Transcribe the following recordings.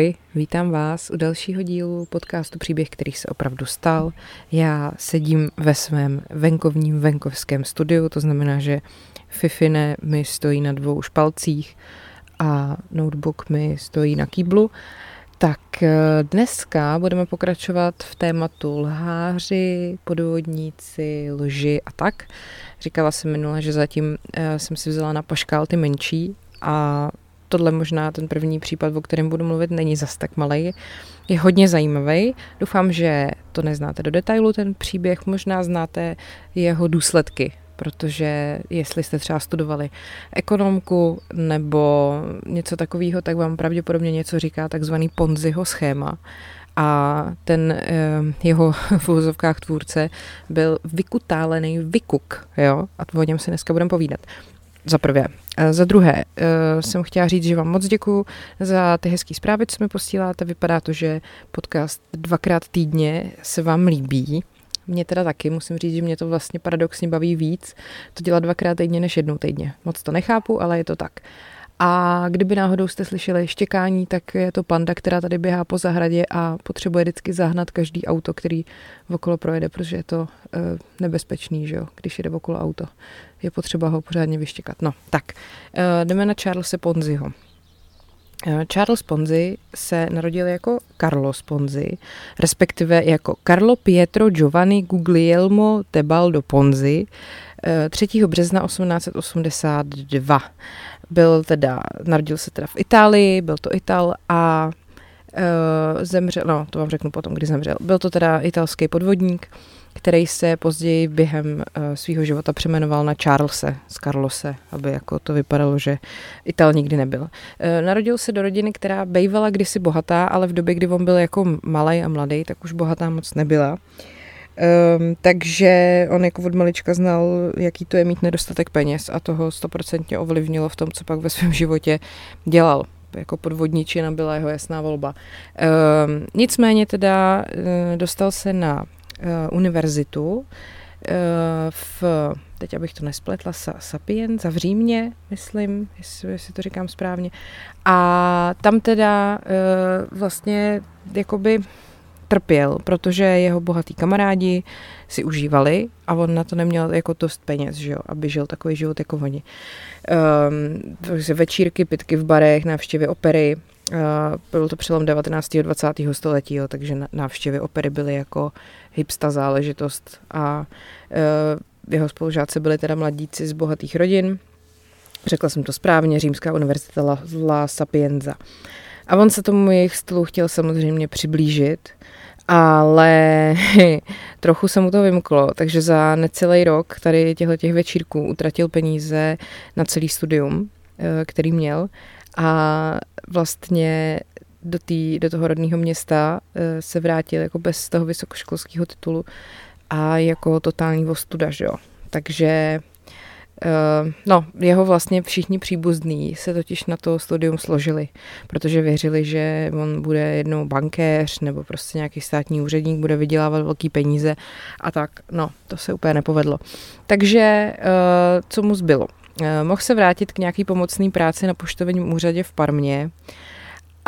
Ahoj, vítám vás u dalšího dílu podcastu Příběh, který se opravdu stal. Já sedím ve svém venkovním venkovském studiu, to znamená, že Fifine mi stojí na dvou špalcích a notebook mi stojí na kýblu. Tak eh, dneska budeme pokračovat v tématu lháři, podvodníci, lži a tak. Říkala jsem minule, že zatím eh, jsem si vzala na paškál ty menší a tohle možná ten první případ, o kterém budu mluvit, není zas tak malý. Je hodně zajímavý. Doufám, že to neznáte do detailu, ten příběh, možná znáte jeho důsledky, protože jestli jste třeba studovali ekonomku nebo něco takového, tak vám pravděpodobně něco říká takzvaný Ponziho schéma. A ten eh, jeho v úzovkách tvůrce byl vykutálený vykuk, jo? A o něm si dneska budeme povídat. Za prvé. Za druhé eh, jsem chtěla říct, že vám moc děkuji za ty hezké zprávy, co mi posíláte. Vypadá to, že podcast dvakrát týdně se vám líbí. Mně teda taky, musím říct, že mě to vlastně paradoxně baví víc, to dělat dvakrát týdně než jednou týdně. Moc to nechápu, ale je to tak. A kdyby náhodou jste slyšeli štěkání, tak je to panda, která tady běhá po zahradě a potřebuje vždycky zahnat každý auto, který okolo projede, protože je to e, nebezpečný, že jo, když jede okolo auto. Je potřeba ho pořádně vyštěkat. No, tak, e, jdeme na Charlesa Ponziho. Eh, Charles Ponzi se narodil jako Carlos Ponzi, respektive jako Carlo Pietro Giovanni Guglielmo Tebaldo Ponzi 3. března 1882. Byl teda, narodil se teda v Itálii, byl to Ital a zemřel, no to vám řeknu potom, kdy zemřel. Byl to teda italský podvodník, který se později během uh, svého života přemenoval na Charlese z Carlose, aby jako to vypadalo, že Ital nikdy nebyl. Uh, narodil se do rodiny, která bývala kdysi bohatá, ale v době, kdy on byl jako malý a mladý, tak už bohatá moc nebyla. Um, takže on jako od malička znal, jaký to je mít nedostatek peněz a toho stoprocentně ovlivnilo v tom, co pak ve svém životě dělal. Jako podvodničina byla jeho jasná volba. Um, nicméně teda uh, dostal se na univerzitu uh, v, teď abych to nespletla, Sa, Sapienza v Římě, myslím, jestli, jestli to říkám správně. A tam teda uh, vlastně jakoby trpěl, protože jeho bohatý kamarádi si užívali a on na to neměl jako dost peněz, že jo, aby žil takový život jako oni. Um, večírky, pitky v barech, návštěvy opery, uh, byl to přelom 19. a 20. století, jo, takže návštěvy opery byly jako hipsta záležitost. A uh, jeho spolužáci byli teda mladíci z bohatých rodin, řekla jsem to správně, Římská univerzita La, La Sapienza. A on se tomu jejich stylu chtěl samozřejmě přiblížit, ale trochu se mu to vymklo, takže za necelý rok tady těchto těch večírků utratil peníze na celý studium, eh, který měl. A vlastně do, tý, do toho rodného města eh, se vrátil jako bez toho vysokoškolského titulu a jako totální vostuda, že jo. Takže Uh, no, jeho vlastně všichni příbuzní se totiž na to studium složili, protože věřili, že on bude jednou bankéř nebo prostě nějaký státní úředník, bude vydělávat velký peníze a tak, no, to se úplně nepovedlo. Takže uh, co mu zbylo? Mohl se vrátit k nějaký pomocný práci na poštovním úřadě v Parmě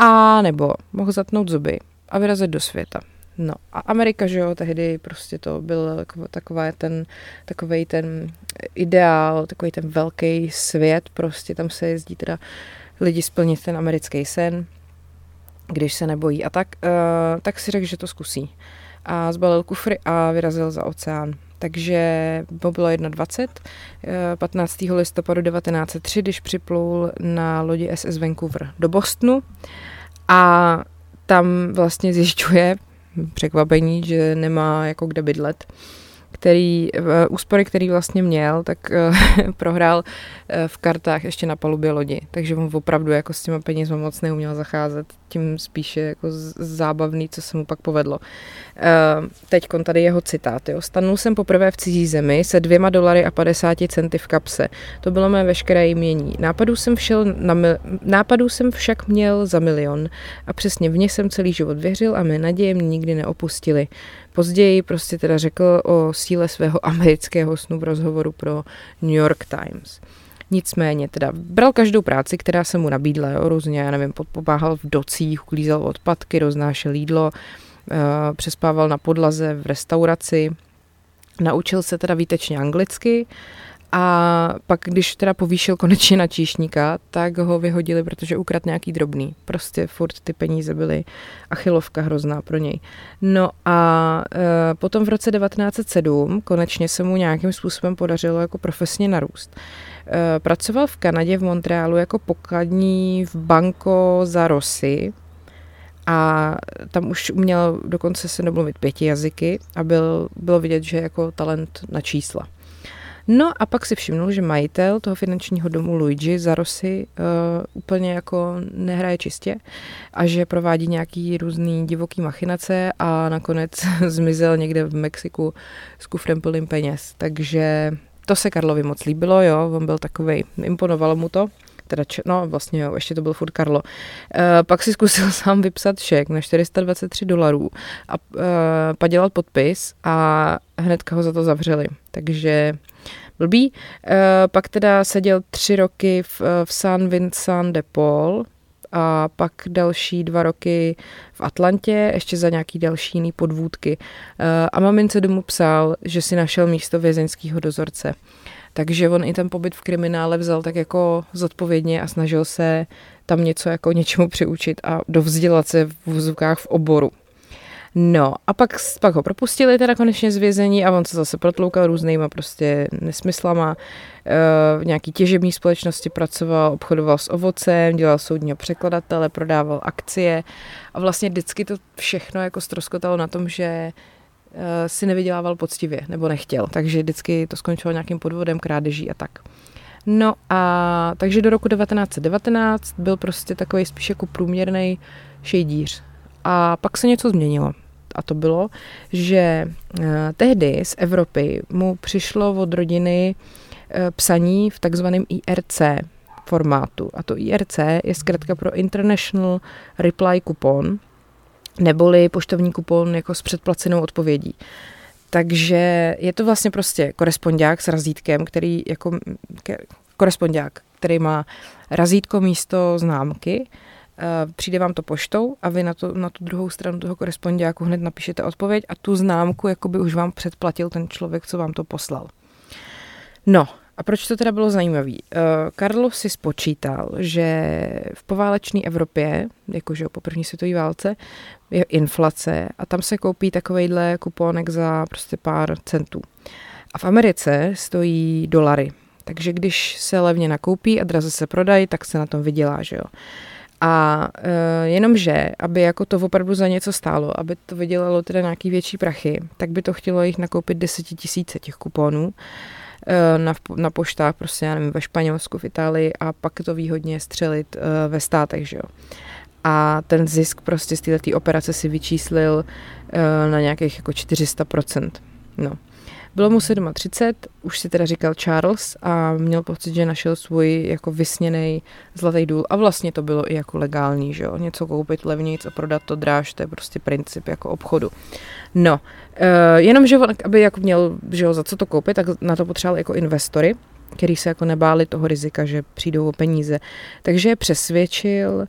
a nebo mohl zatnout zuby a vyrazit do světa. No a Amerika, že jo, tehdy prostě to byl takový ten, takový ten ideál, takový ten velký svět, prostě tam se jezdí teda lidi splnit ten americký sen, když se nebojí. A tak, uh, tak si řekl, že to zkusí. A zbalil kufry a vyrazil za oceán. Takže to bylo 21. 15. listopadu 1903, když připlul na lodi SS Vancouver do Bostonu a tam vlastně zjišťuje, překvapení, že nemá jako kde bydlet který, úspory, který vlastně měl, tak uh, prohrál v kartách ještě na palubě lodi. Takže on opravdu jako s těma penězma moc neuměl zacházet. Tím spíše jako zábavný, co se mu pak povedlo. Uh, teď tady jeho citát. Jo. Stanul jsem poprvé v cizí zemi se dvěma dolary a 50 centy v kapse. To bylo mé veškeré jmění. Nápadů jsem, všel na mil... Nápadů jsem však měl za milion a přesně v ně jsem celý život věřil a mé naděje mě nikdy neopustily. Později prostě teda řekl o síle svého amerického snu v rozhovoru pro New York Times. Nicméně teda bral každou práci, která se mu nabídla, jo, různě, já nevím, pomáhal v docích, uklízel odpadky, roznášel jídlo, přespával na podlaze v restauraci, naučil se teda výtečně anglicky, a pak, když teda povýšil konečně na číšníka, tak ho vyhodili, protože ukradl nějaký drobný. Prostě furt ty peníze byly achilovka hrozná pro něj. No a e, potom v roce 1907 konečně se mu nějakým způsobem podařilo jako profesně narůst. E, pracoval v Kanadě v Montrealu jako pokladní v banko za Rosy, a tam už uměl dokonce se domluvit pěti jazyky a byl, bylo vidět, že jako talent na čísla. No a pak si všimnul, že majitel toho finančního domu Luigi Zarosy uh, úplně jako nehraje čistě a že provádí nějaký různý divoký machinace a nakonec zmizel někde v Mexiku s kufrem plným peněz. Takže to se Karlovi moc líbilo, jo, on byl takovej, imponovalo mu to teda, no vlastně jo, ještě to byl furt Karlo. E, pak si zkusil sám vypsat šek na 423 dolarů a e, padělal podpis a hnedka ho za to zavřeli. Takže blbý. E, pak teda seděl tři roky v, v San Vincent de Paul a pak další dva roky v Atlantě, ještě za nějaký další jiný podvůdky. A mamince domů psal, že si našel místo vězeňského dozorce. Takže on i ten pobyt v kriminále vzal tak jako zodpovědně a snažil se tam něco jako něčemu přiučit a dovzdělat se v vozovkách v oboru. No a pak, pak ho propustili teda konečně z vězení a on se zase protloukal různýma prostě nesmyslama. E, v nějaký těžební společnosti pracoval, obchodoval s ovocem, dělal soudního překladatele, prodával akcie a vlastně vždycky to všechno jako stroskotalo na tom, že Eh, si nevydělával poctivě nebo nechtěl, takže vždycky to skončilo nějakým podvodem, krádeží a tak. No a takže do roku 1919 byl prostě takový spíš jako průměrný šejdíř. A pak se něco změnilo. A to bylo, že uh, tehdy z Evropy mu přišlo od rodiny uh, psaní v takzvaném IRC formátu. A to IRC je zkrátka pro International Reply Coupon, neboli poštovní kupon jako s předplacenou odpovědí. Takže je to vlastně prostě korespondák s razítkem, který jako korespondák, který má razítko místo známky, eh, přijde vám to poštou a vy na, to, na tu druhou stranu toho korespondiáku hned napíšete odpověď a tu známku jakoby už vám předplatil ten člověk, co vám to poslal. No, a proč to teda bylo zajímavé? Uh, Karlo si spočítal, že v poválečné Evropě, jakože po první světové válce, inflace a tam se koupí takovejhle kuponek za prostě pár centů. A v Americe stojí dolary. Takže když se levně nakoupí a draze se prodají, tak se na tom vydělá, že jo. A e, jenomže, aby jako to opravdu za něco stálo, aby to vydělalo teda nějaký větší prachy, tak by to chtělo jich nakoupit desetitisíce těch kuponů e, na, na poštách, prostě já nevím, ve Španělsku, v Itálii a pak to výhodně střelit e, ve státech, že jo a ten zisk prostě z této operace si vyčíslil uh, na nějakých jako 400%. No. Bylo mu 37, už si teda říkal Charles a měl pocit, že našel svůj jako vysněný zlatý důl a vlastně to bylo i jako legální, že jo, něco koupit levnějc a prodat to dráž, to je prostě princip jako obchodu. No, uh, jenom, že on, aby jako měl, že jo, za co to koupit, tak na to potřeboval jako investory, který se jako nebáli toho rizika, že přijdou o peníze. Takže je přesvědčil uh,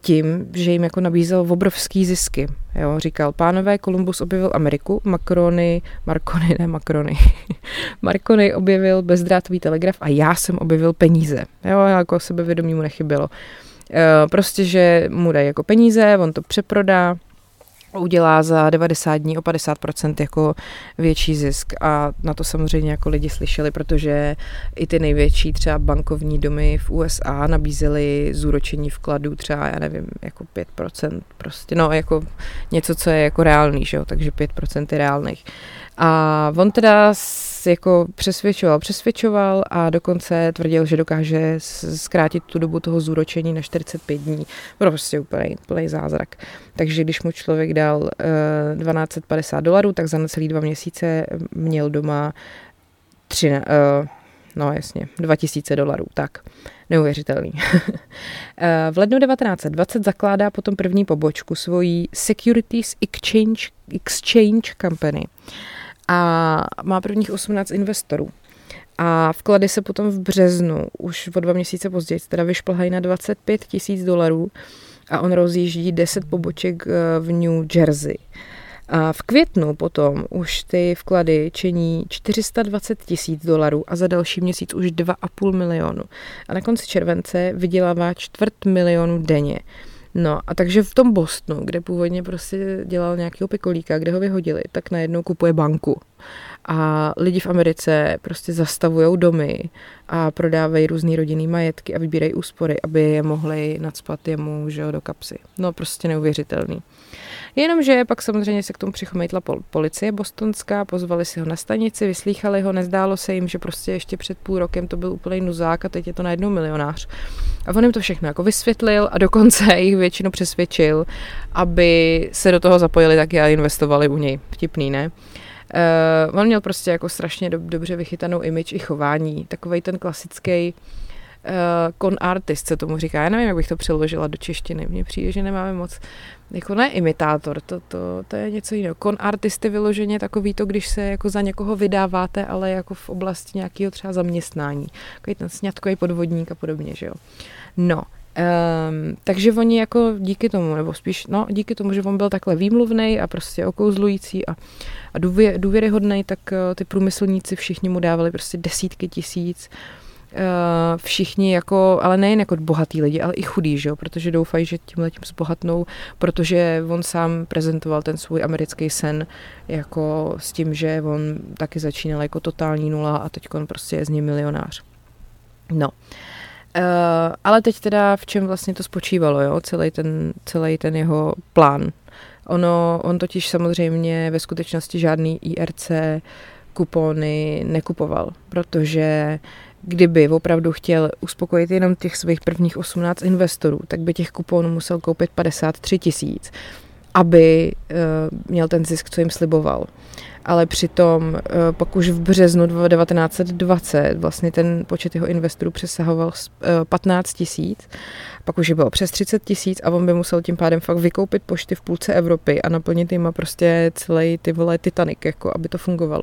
tím, že jim jako nabízel obrovský zisky. Jo, říkal, pánové, Kolumbus objevil Ameriku, Makrony, Marconi, ne Makrony, Marconi objevil bezdrátový telegraf a já jsem objevil peníze. Jo, jako sebevědomí mu nechybilo. Uh, prostě, že mu dají jako peníze, on to přeprodá, udělá za 90 dní o 50% jako větší zisk. A na to samozřejmě jako lidi slyšeli, protože i ty největší třeba bankovní domy v USA nabízely zúročení vkladů třeba, já nevím, jako 5%, prostě. No jako něco, co je jako reálný, že jo, takže 5% je reálných. A on teda jako přesvědčoval, přesvědčoval a dokonce tvrdil, že dokáže zkrátit tu dobu toho zúročení na 45 dní. Prostě úplný, úplný zázrak. Takže když mu člověk dal uh, eh, 1250 dolarů, tak za necelý dva měsíce měl doma tři, uh, no jasně, 2000 dolarů, tak neuvěřitelný. Eh, v lednu 1920 zakládá potom první pobočku svojí Securities Exchange, Exchange Company a má prvních 18 investorů. A vklady se potom v březnu, už o dva měsíce později, teda vyšplhají na 25 tisíc dolarů a on rozjíždí 10 poboček eh, v New Jersey. A v květnu potom už ty vklady činí 420 tisíc dolarů a za další měsíc už 2,5 milionu. A na konci července vydělává čtvrt milionu denně. No a takže v tom Bostonu, kde původně prostě dělal nějakého pikolíka, kde ho vyhodili, tak najednou kupuje banku. A lidi v Americe prostě zastavují domy a prodávají různý rodinný majetky a vybírají úspory, aby je mohli nadspat jemu že jo, do kapsy. No prostě neuvěřitelný. Jenomže pak samozřejmě se k tomu přichomejtla policie bostonská, pozvali si ho na stanici, vyslýchali ho, nezdálo se jim, že prostě ještě před půl rokem to byl úplný nuzák a teď je to najednou milionář. A on jim to všechno jako vysvětlil a dokonce jich většinu přesvědčil, aby se do toho zapojili taky a investovali u něj. Vtipný, ne? Uh, on měl prostě jako strašně do, dobře vychytanou image i chování, takový ten klasický con artist se tomu říká. Já nevím, jak bych to přeložila do češtiny. Mně přijde, že nemáme moc, jako ne imitátor, to, to, to je něco jiného. Con artist je vyloženě takový to, když se jako za někoho vydáváte, ale jako v oblasti nějakého třeba zaměstnání. Takový ten sňatkový podvodník a podobně, že jo. No, Um, takže oni jako díky tomu, nebo spíš no, díky tomu, že on byl takhle výmluvný a prostě okouzlující a, a důvě, důvěryhodný, tak uh, ty průmyslníci všichni mu dávali prostě desítky tisíc Eh, všichni jako, ale nejen jako bohatý lidi, ale i chudí, že jo? protože doufají, že tímhle tím zbohatnou, protože on sám prezentoval ten svůj americký sen jako s tím, že on taky začínal jako totální nula a teď on prostě je z něj milionář. No. Uh, ale teď teda v čem vlastně to spočívalo, jo? Celý, ten, celý ten jeho plán. Ono, on totiž samozřejmě ve skutečnosti žádný IRC kupony nekupoval, protože kdyby opravdu chtěl uspokojit jenom těch svých prvních 18 investorů, tak by těch kuponů musel koupit 53 tisíc, aby uh, měl ten zisk, co jim sliboval. Ale přitom uh, pak už v březnu 1920 vlastně ten počet jeho investorů přesahoval uh, 15 tisíc, pak už je bylo přes 30 tisíc a on by musel tím pádem fakt vykoupit pošty v půlce Evropy a naplnit jim prostě celý ty vole Titanic, jako aby to fungovalo.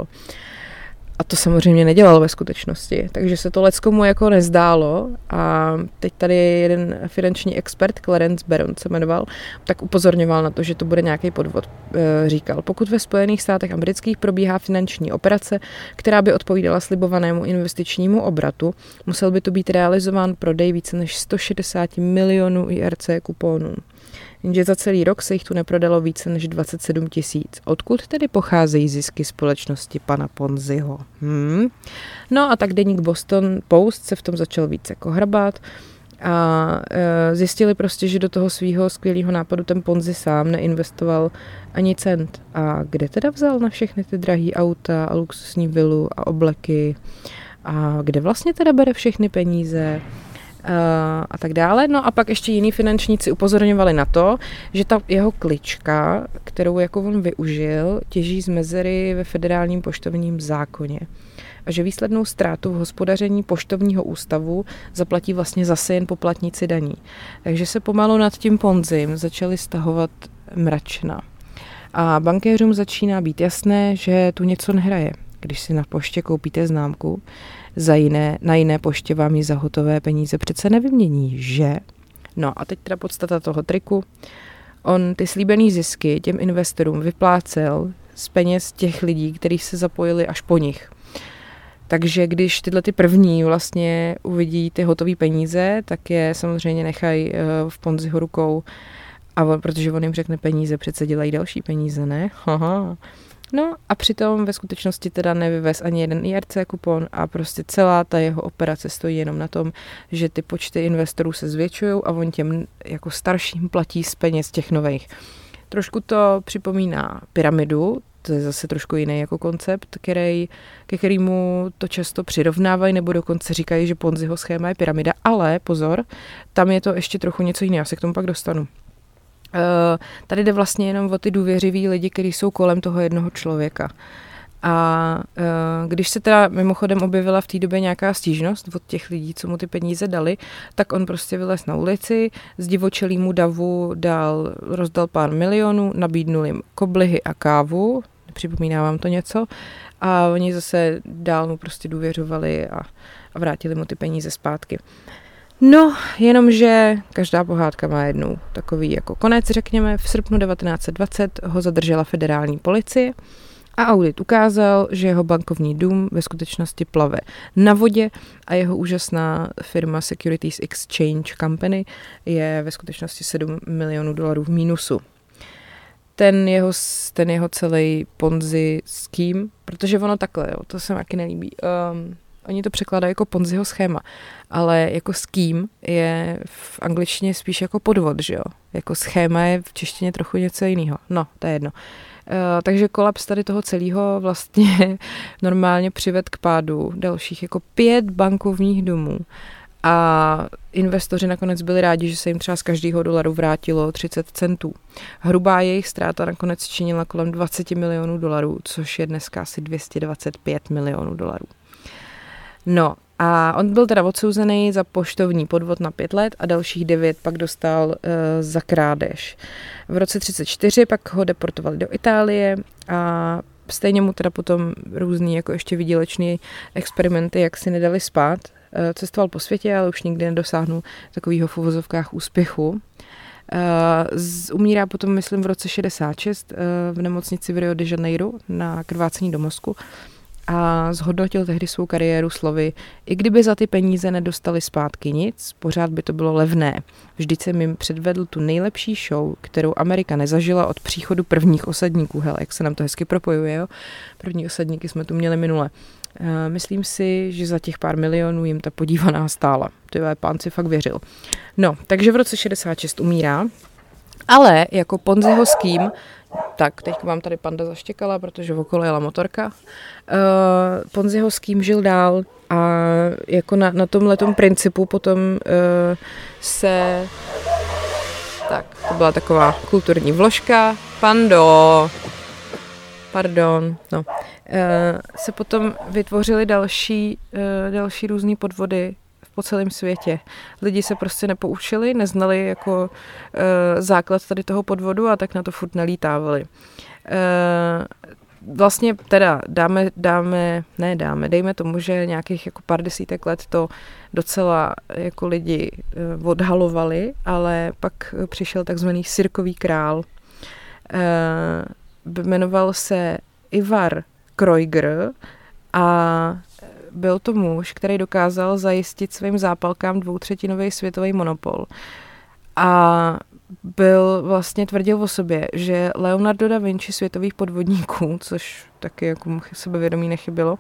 A to samozřejmě nedělal ve skutečnosti, takže se to leckomu jako nezdálo. A teď tady jeden finanční expert, Clarence Baron se jmenoval, tak upozorňoval na to, že to bude nějaký podvod. E, říkal, pokud ve Spojených státech amerických probíhá finanční operace, která by odpovídala slibovanému investičnímu obratu, musel by to být realizován prodej více než 160 milionů IRC kuponů jenže za celý rok se jich tu neprodalo více než 27 tisíc. Odkud tedy pocházejí zisky společnosti pana Ponziho? Hmm. No a tak deník Boston Post se v tom začal více jako hrbat a e, zjistili prostě, že do toho svého skvělého nápadu ten Ponzi sám neinvestoval ani cent. A kde teda vzal na všechny ty drahé auta a luxusní vilu a obleky? A kde vlastně teda bere všechny peníze? A tak dále. No a pak ještě jiní finančníci upozorňovali na to, že ta jeho klička, kterou jako on využil, těží z mezery ve federálním poštovním zákoně a že výslednou ztrátu v hospodaření poštovního ústavu zaplatí vlastně zase jen poplatníci daní. Takže se pomalu nad tím ponzim začaly stahovat mračna. A bankéřům začíná být jasné, že tu něco nehraje. Když si na poště koupíte známku, za jiné, na jiné poště vám ji za hotové peníze přece nevymění, že? No a teď teda podstata toho triku. On ty slíbený zisky těm investorům vyplácel z peněz těch lidí, kteří se zapojili až po nich. Takže když tyhle ty první vlastně uvidí ty hotové peníze, tak je samozřejmě nechají eh, v Ponziho rukou, a on, protože on jim řekne peníze, přece dělají další peníze, ne? Aha. No a přitom ve skutečnosti teda nevyvez ani jeden IRC kupon a prostě celá ta jeho operace stojí jenom na tom, že ty počty investorů se zvětšují a on těm jako starším platí z peněz těch nových. Trošku to připomíná pyramidu, to je zase trošku jiný jako koncept, který, ke kterému to často přirovnávají nebo dokonce říkají, že Ponziho schéma je pyramida, ale pozor, tam je to ještě trochu něco jiného, já se k tomu pak dostanu. Eh, tady jde vlastně jenom o ty důvěřivý lidi, kteří jsou kolem toho jednoho člověka. A eh, když se teda mimochodem objevila v té době nějaká stížnost od těch lidí, co mu ty peníze dali, tak on prostě vylez na ulici, z divočelýmu davu dal, rozdal pár milionů, nabídnul jim koblihy a kávu, připomíná vám to něco, a oni zase dál mu prostě důvěřovali a, a vrátili mu ty peníze zpátky. No, jenomže každá pohádka má jednou takový jako konec, řekněme. V srpnu 1920 ho zadržela federální policie a audit ukázal, že jeho bankovní dům ve skutečnosti plave na vodě a jeho úžasná firma Securities Exchange Company je ve skutečnosti 7 milionů dolarů v mínusu. Ten jeho, ten jeho celý ponzi kým, protože ono takhle, jo, to se mi taky nelíbí. Um, oni to překládají jako ponziho schéma, ale jako s kým je v angličtině spíš jako podvod, že jo? Jako schéma je v češtině trochu něco jiného. No, to je jedno. Uh, takže kolaps tady toho celého vlastně normálně přived k pádu dalších jako pět bankovních domů. A investoři nakonec byli rádi, že se jim třeba z každého dolaru vrátilo 30 centů. Hrubá jejich ztráta nakonec činila kolem 20 milionů dolarů, což je dneska asi 225 milionů dolarů. No a on byl teda odsouzený za poštovní podvod na pět let a dalších devět pak dostal uh, za krádež. V roce 34 pak ho deportovali do Itálie a stejně mu teda potom různý jako ještě výdělečný experimenty, jak si nedali spát. Uh, cestoval po světě, ale už nikdy nedosáhnul takového v uvozovkách úspěchu. Uh, umírá potom, myslím, v roce 66 uh, v nemocnici v Rio de Janeiro na krvácení do mozku. Uh, a zhodnotil tehdy svou kariéru slovy, i kdyby za ty peníze nedostali zpátky nic, pořád by to bylo levné. Vždyť jsem jim předvedl tu nejlepší show, kterou Amerika nezažila od příchodu prvních osadníků. Hele, jak se nám to hezky propojuje, jo? První osadníky jsme tu měli minule. Myslím si, že za těch pár milionů jim ta podívaná stála. Ty pán si fakt věřil. No, takže v roce 66 umírá, ale jako Ponziho s kým tak, teď vám tady panda zaštěkala, protože okolo jela motorka. Uh, Ponziho s kým žil dál a jako na, na tomhle principu potom uh, se... Tak, to byla taková kulturní vložka. Pando! Pardon, no. Uh, se potom vytvořily další, uh, další různé podvody po celém světě. Lidi se prostě nepoučili, neznali jako e, základ tady toho podvodu a tak na to furt nelítávali. E, vlastně teda dáme, dáme, ne dáme, dejme tomu, že nějakých jako pár desítek let to docela jako lidi e, odhalovali, ale pak přišel takzvaný sirkový král. E, jmenoval se Ivar Kreuger a byl to muž, který dokázal zajistit svým zápalkám dvoutřetinový světový monopol. A byl vlastně tvrdil o sobě, že Leonardo da Vinci světových podvodníků, což taky jako mu sebevědomí nechybilo,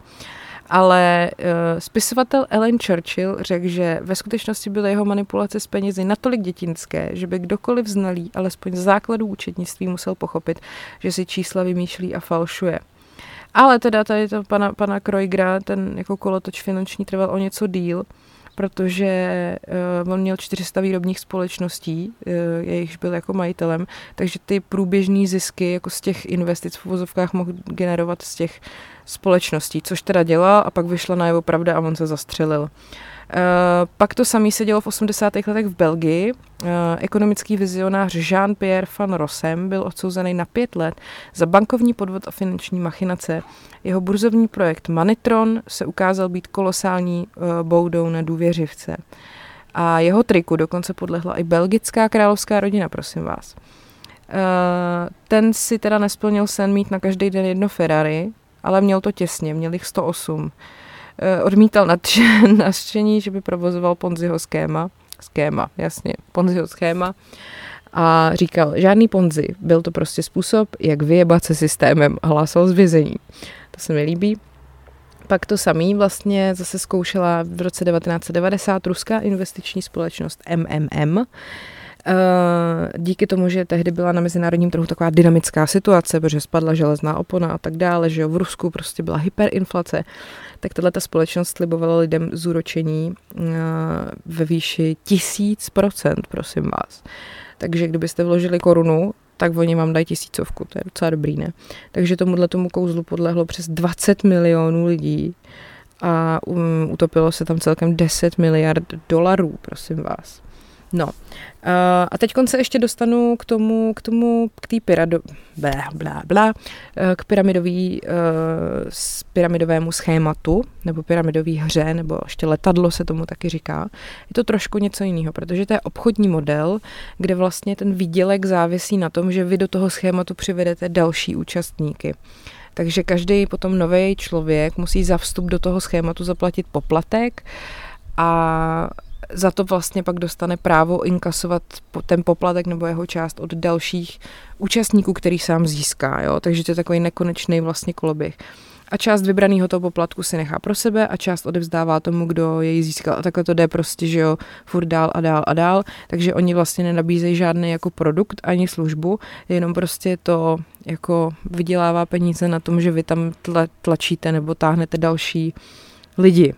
ale uh, spisovatel Ellen Churchill řekl, že ve skutečnosti byly jeho manipulace s penězi natolik dětinské, že by kdokoliv znalý alespoň z základů účetnictví musel pochopit, že si čísla vymýšlí a falšuje. Ale teda tady to pana, pana Krojgra, ten jako kolotoč finanční trval o něco díl, protože uh, on měl 400 výrobních společností, uh, jejichž byl jako majitelem, takže ty průběžné zisky jako z těch investic v uvozovkách mohl generovat z těch společností, což teda dělal a pak vyšla na jeho pravda a on se zastřelil. Uh, pak to samé se dělo v 80. letech v Belgii. Uh, ekonomický vizionář Jean-Pierre van Rossem byl odsouzený na pět let za bankovní podvod a finanční machinace. Jeho burzovní projekt Manitron se ukázal být kolosální uh, boudou na důvěřivce. A jeho triku dokonce podlehla i belgická královská rodina, prosím vás. Ten si teda nesplnil sen mít na každý den jedno Ferrari, ale měl to těsně, měl jich 108. Eh, odmítal nadšení, že by provozoval Ponziho schéma. Schéma, jasně, Ponziho schéma. A říkal, žádný Ponzi, byl to prostě způsob, jak vyjebat se systémem, hlásal z vězení. To se mi líbí. Pak to samý vlastně zase zkoušela v roce 1990 ruská investiční společnost MMM, díky tomu, že tehdy byla na mezinárodním trhu taková dynamická situace, protože spadla železná opona a tak dále, že jo, v Rusku prostě byla hyperinflace, tak tahle ta společnost slibovala lidem zúročení eh, ve výši tisíc procent, prosím vás. Takže kdybyste vložili korunu, tak oni vám dají tisícovku, to je docela dobrý, ne? Takže tomuhle tomu kouzlu podlehlo přes 20 milionů lidí a um, utopilo se tam celkem 10 miliard dolarů, prosím vás. No. Uh, a teď se ještě dostanu k tomu, k tomu, k té pyrado, blá, blá, blá, uh, k pyramidový, uh, pyramidovému schématu, nebo pyramidový hře, nebo ještě letadlo se tomu taky říká. Je to trošku něco jiného, protože to je obchodní model, kde vlastně ten výdělek závisí na tom, že vy do toho schématu přivedete další účastníky. Takže každý potom nový člověk musí za vstup do toho schématu zaplatit poplatek a za to vlastně pak dostane právo inkasovat ten poplatek nebo jeho část od dalších účastníků, který sám získá. Jo? Takže to je takový nekonečný vlastně koloběh. A část vybraného toho poplatku si nechá pro sebe a část odevzdává tomu, kdo jej získal. A takhle to jde prostě, že jo, furt dál a dál a dál. Takže oni vlastně nenabízejí žádný jako produkt ani službu, jenom prostě to jako vydělává peníze na tom, že vy tam tlačíte nebo táhnete další lidi.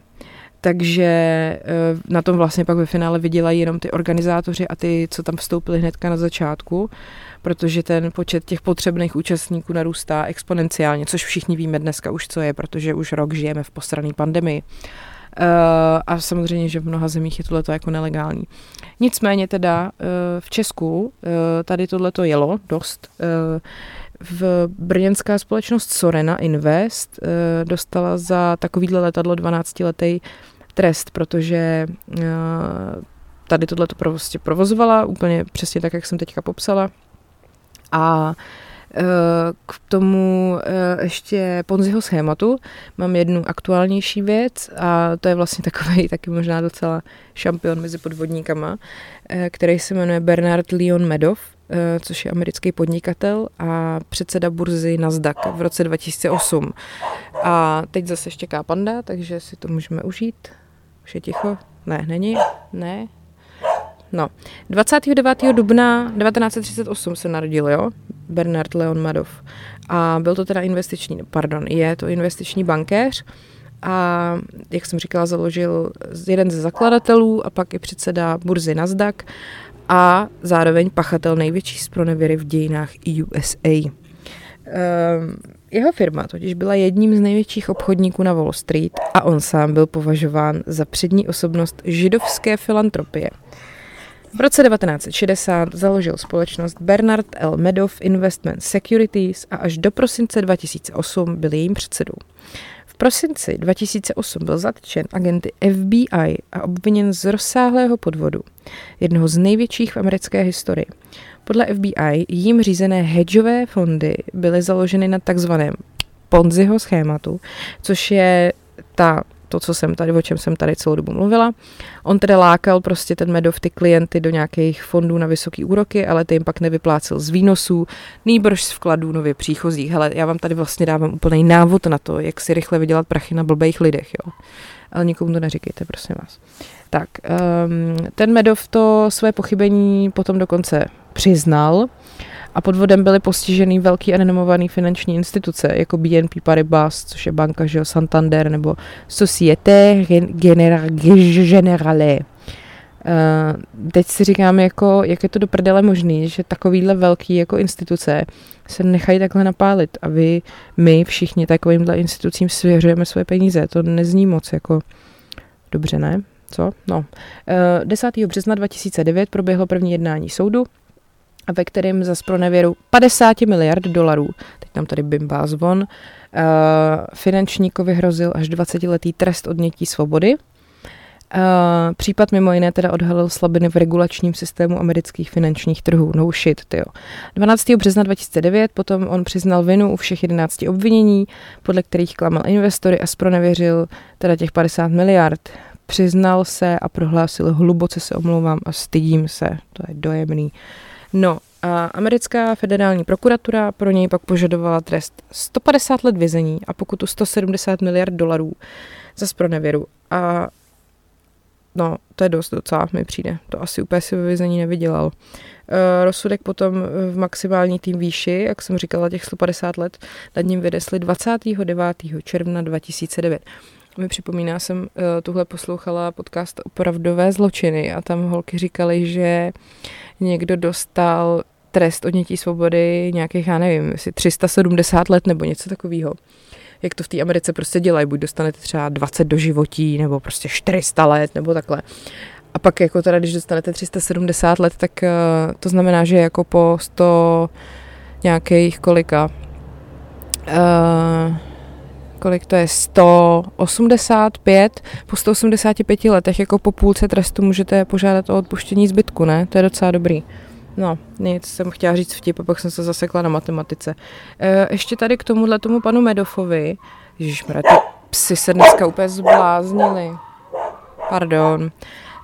Takže eh, na tom vlastně pak ve finále vydělají jenom ty organizátoři a ty, co tam vstoupili hnedka na začátku, protože ten počet těch potřebných účastníků narůstá exponenciálně, což všichni víme dneska už, co je, protože už rok žijeme v posrané pandemii. Uh, a samozřejmě, že v mnoha zemích je tohleto jako nelegální. Nicméně teda uh, v Česku tady tohleto jelo dost. V brněnská společnost Sorena Invest dostala za takovýhle letadlo 12-letý trest, protože tady tohle to prostě provozovala úplně přesně tak, jak jsem teďka popsala. A e, k tomu ještě Ponziho schématu mám jednu aktuálnější věc a to je vlastně takový taky možná docela šampion mezi podvodníkama, který se jmenuje Bernard Leon Medov, což je americký podnikatel a předseda burzy Nasdaq v roce 2008. A teď zase ještě panda, takže si to můžeme užít. Už je ticho? Ne, není? Ne? No, 29. dubna 1938 se narodil, jo, Bernard Leon Madoff. A byl to teda investiční, pardon, je to investiční bankéř a jak jsem říkala, založil jeden ze zakladatelů a pak i předseda burzy Nasdaq a zároveň pachatel největší zpronevěry v dějinách USA. Ehm, jeho firma totiž byla jedním z největších obchodníků na Wall Street a on sám byl považován za přední osobnost židovské filantropie. V roce 1960 založil společnost Bernard L. Madoff Investment Securities a až do prosince 2008 byl jejím předsedou. Prosinci 2008 byl zatčen agenty FBI a obviněn z rozsáhlého podvodu, jednoho z největších v americké historii. Podle FBI jím řízené hedžové fondy byly založeny na takzvaném Ponziho schématu, což je ta to, co jsem tady, o čem jsem tady celou dobu mluvila. On tedy lákal prostě ten Medov ty klienty do nějakých fondů na vysoké úroky, ale ty jim pak nevyplácel z výnosů, nýbrž z vkladů nově příchozích. Hele, já vám tady vlastně dávám úplný návod na to, jak si rychle vydělat prachy na blbých lidech, jo. Ale nikomu to neříkejte, prosím vás. Tak, um, ten Medov to své pochybení potom dokonce přiznal, a podvodem byly postižený velký a renomovaný finanční instituce, jako BNP Paribas, což je banka, že Santander, nebo Societe Generale. Uh, teď si říkám, jako, jak je to do prdele možný, že takovýhle velký jako instituce se nechají takhle napálit a vy, my všichni takovýmhle institucím svěřujeme svoje peníze. To nezní moc jako dobře, ne? Co? No. Uh, eh, 10. března 2009 proběhlo první jednání soudu ve kterém za pronevěru 50 miliard dolarů, teď tam tady bimbá zvon, uh, finančníkovi hrozil až 20-letý trest odnětí svobody. Uh, případ mimo jiné teda odhalil slabiny v regulačním systému amerických finančních trhů. No shit, tyjo. 12. března 2009 potom on přiznal vinu u všech 11 obvinění, podle kterých klamal investory a spronevěřil teda těch 50 miliard. Přiznal se a prohlásil, hluboce se omlouvám a stydím se. To je dojemný. Uh, No, a americká federální prokuratura pro něj pak požadovala trest 150 let vězení a pokutu 170 miliard dolarů za spronevěru. A no, to je dost docela, mi přijde. To asi úplně si ve vězení nevydělal. Uh, rozsudek potom v maximální tým výši, jak jsem říkala, těch 150 let, nad ním vydesli 29. června 2009 mi připomíná, jsem uh, tuhle poslouchala podcast Opravdové zločiny a tam holky říkali, že někdo dostal trest odnětí svobody nějakých, já nevím, asi 370 let nebo něco takového. Jak to v té Americe prostě dělají, buď dostanete třeba 20 do životí, nebo prostě 400 let, nebo takhle. A pak jako teda, když dostanete 370 let, tak uh, to znamená, že jako po 100 nějakých kolika uh, kolik to je, 185, po 185 letech jako po půlce trestu můžete požádat o odpuštění zbytku, ne? To je docela dobrý. No, nic, jsem chtěla říct vtip a pak jsem se zasekla na matematice. E, ještě tady k tomuhle tomu panu Medofovi, ježišmarja, ty psy se dneska úplně zbláznili. Pardon.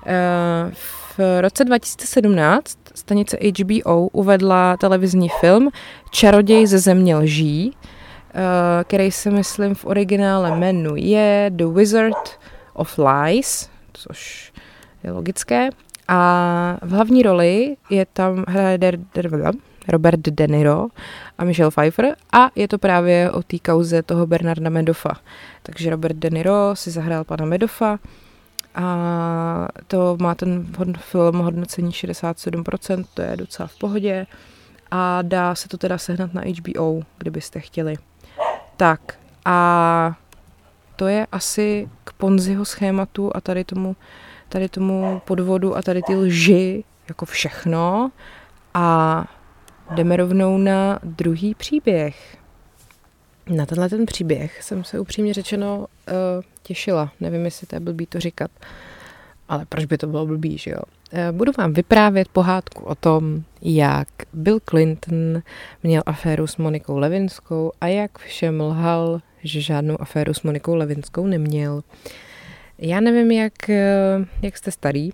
E, v roce 2017 stanice HBO uvedla televizní film Čaroděj ze země lží, který se myslím v originále jmenuje The Wizard of Lies, což je logické. A v hlavní roli je tam hraje Robert De Niro a Michelle Pfeiffer a je to právě o té kauze toho Bernarda Medofa. Takže Robert De Niro si zahrál pana Medofa a to má ten film hodnocení 67%, to je docela v pohodě a dá se to teda sehnat na HBO, kdybyste chtěli. Tak a to je asi k Ponziho schématu a tady tomu, tady tomu podvodu a tady ty lži, jako všechno. A jdeme rovnou na druhý příběh. Na tenhle ten příběh jsem se upřímně řečeno uh, těšila. Nevím, jestli to je blbý to říkat, ale proč by to bylo blbý, že jo? Uh, budu vám vyprávět pohádku o tom, jak Bill Clinton měl aféru s Monikou Levinskou a jak všem lhal, že žádnou aféru s Monikou Levinskou neměl. Já nevím, jak, eh, jak jste starý.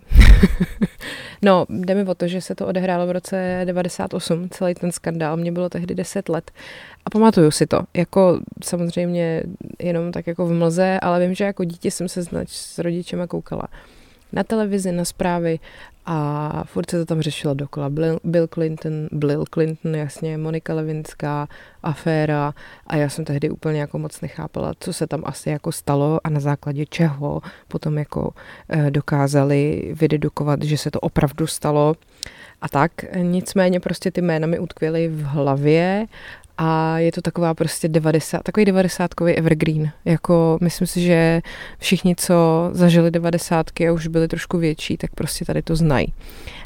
no, jde mi o to, že se to odehrálo v roce 98, celý ten skandál, mě bylo tehdy 10 let. A pamatuju si to, jako samozřejmě jenom tak jako v mlze, ale vím, že jako dítě jsem se s rodičema koukala na televizi, na zprávy a furt se to tam řešilo dokola. Bill Clinton, Bill Clinton, jasně, Monika Levinská, aféra a já jsem tehdy úplně jako moc nechápala, co se tam asi jako stalo a na základě čeho potom jako eh, dokázali vydedukovat, že se to opravdu stalo a tak. Nicméně prostě ty jména mi utkvěly v hlavě a je to taková prostě 90, takový devadesátkový evergreen. Jako myslím si, že všichni, co zažili devadesátky a už byli trošku větší, tak prostě tady to znají.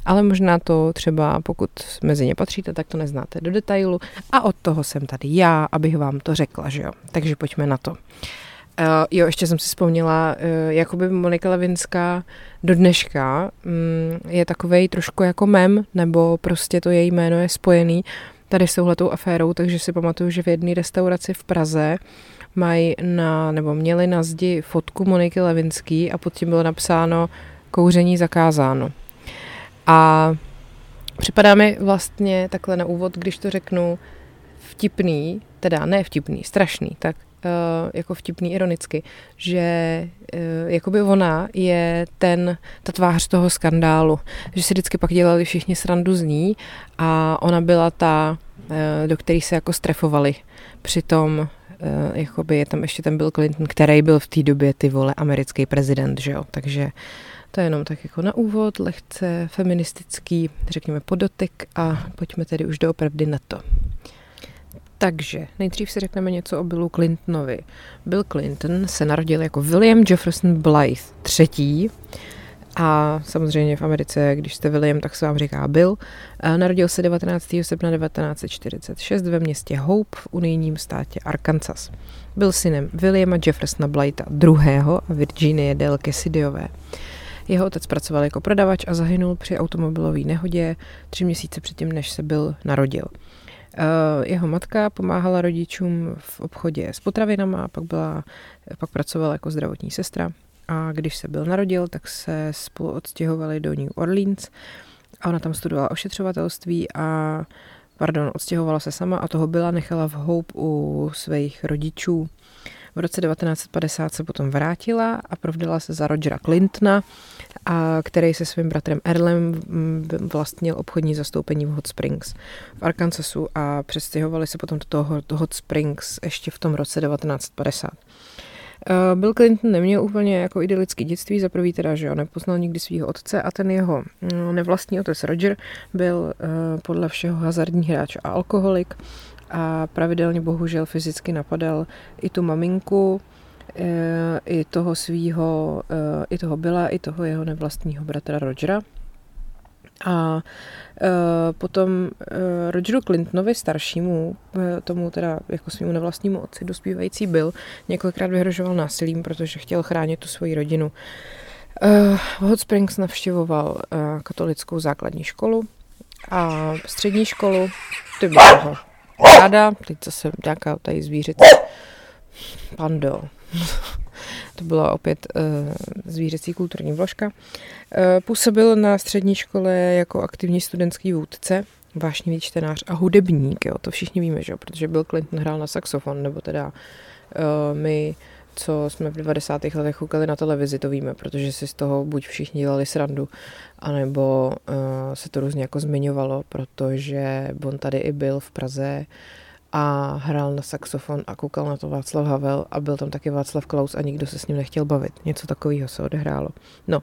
Ale možná to třeba, pokud mezi ně patříte, tak to neznáte do detailu a od toho jsem tady já, abych vám to řekla, že jo. Takže pojďme na to. Uh, jo, ještě jsem si vzpomněla, uh, jakoby Monika Levinská do dneška um, je takovej trošku jako mem, nebo prostě to její jméno je spojený tady s touhletou aférou, takže si pamatuju, že v jedné restauraci v Praze mají na, nebo měli na zdi fotku Moniky Levinský a pod tím bylo napsáno kouření zakázáno. A připadá mi vlastně takhle na úvod, když to řeknu vtipný, teda ne vtipný, strašný, tak jako vtipný ironicky, že uh, jakoby ona je ten, ta tvář toho skandálu, že si vždycky pak dělali všichni srandu z ní a ona byla ta, uh, do který se jako strefovali. Přitom jakoby je tam ještě ten Bill Clinton, který byl v té době ty vole americký prezident, že jo, takže to je jenom tak jako na úvod, lehce feministický, řekněme, podotek a pojďme tedy už doopravdy na to. Takže nejdřív si řekneme něco o Billu Clintonovi. Bill Clinton se narodil jako William Jefferson Blythe III. A samozřejmě v Americe, když jste William, tak se vám říká Bill. Narodil se 19. srpna 1946 ve městě Hope v unijním státě Arkansas. Byl synem Williama Jeffersona Blytha II. a Virginie Del Cassidyové. Jeho otec pracoval jako prodavač a zahynul při automobilové nehodě tři měsíce předtím, než se Bill narodil. Eh, jeho matka pomáhala rodičům v obchodě s potravinama a pak, byla, pak pracovala jako zdravotní sestra. A když se byl narodil, tak se spolu odstěhovali do New Orleans a ona tam studovala ošetřovatelství a pardon, odstěhovala se sama a toho byla nechala v Hope u svých rodičů. V roce 1950 se potom vrátila a provdala se za Rogera Clintona, a který se svým bratrem Erlem vlastnil obchodní zastoupení v Hot Springs v Arkansasu a přestěhovali se potom do toho Hot Springs ještě v tom roce 1950. Uh, Bill Clinton neměl úplně jako idylický dětství, za prvý teda, že jo, nepoznal nikdy svého otce a ten jeho no, nevlastní otec Roger byl uh, podle všeho hazardní hráč a alkoholik a pravidelně bohužel fyzicky napadal i tu maminku, uh, i toho svýho, i toho byla, i toho jeho nevlastního bratra Rogera. A potom Rogeru Clintonovi staršímu, tomu teda jako svýmu nevlastnímu otci dospívající byl, několikrát vyhrožoval násilím, protože chtěl chránit tu svoji rodinu. Hot Springs navštěvoval katolickou základní školu a střední školu, ty byla ho ráda, teď zase nějaká tady zvířecí pando. to byla opět uh, zvířecí kulturní vložka. Uh, působil na střední škole jako aktivní studentský vůdce, vášnivý čtenář a hudebník, jo, to všichni víme, že protože Bill Clinton hrál na saxofon, nebo teda uh, my co jsme v 90. letech koukali na televizi, to víme, protože si z toho buď všichni dělali srandu, anebo uh, se to různě jako zmiňovalo, protože on tady i byl v Praze a hrál na saxofon a koukal na to Václav Havel a byl tam taky Václav Klaus a nikdo se s ním nechtěl bavit. Něco takového se odehrálo. No,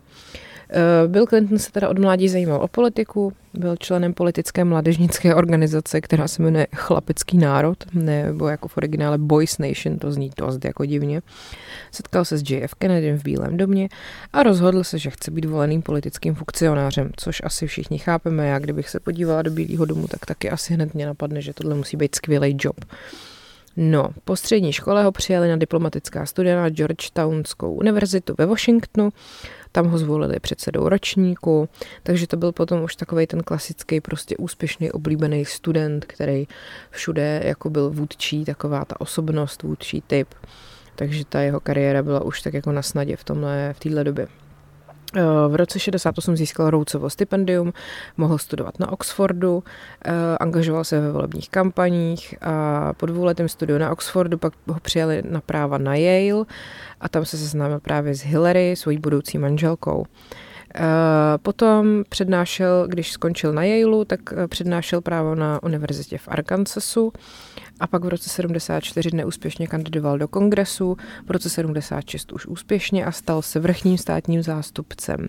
Eh, Bill Clinton se teda od mládí zajímal o politiku, byl členem politické mládežnické organizace, která se jmenuje Chlapecký národ, nebo jako v originále Boys Nation, to zní dost jako divně. Setkal se s JF Kennedym v Bílém domě a rozhodl se, že chce být voleným politickým funkcionářem, což asi všichni chápeme. Já kdybych se podívala do Bílého domu, tak taky asi hned mě napadne, že tohle musí být skvělý job. No, po střední škole ho přijali na diplomatická studia na Georgetownskou univerzitu ve Washingtonu, tam ho zvolili předsedou ročníku, takže to byl potom už takový ten klasický prostě úspěšný, oblíbený student, který všude jako byl vůdčí, taková ta osobnost, vůdčí typ. Takže ta jeho kariéra byla už tak jako na snadě v tomhle, v téhle době. Eh, v roce 68 získal Roucovo stipendium, mohl studovat na Oxfordu, eh, angažoval se ve volebních kampaních a po dvouletém studiu na Oxfordu pak ho přijali na práva na Yale a tam se seznámil právě s Hillary, svojí budoucí manželkou. Eh, potom přednášel, když skončil na Yale, tak přednášel právo na univerzitě v Arkansasu a pak v roce 74 neúspěšně kandidoval do kongresu, v roce 76 už úspěšně a stal se vrchním státním zástupcem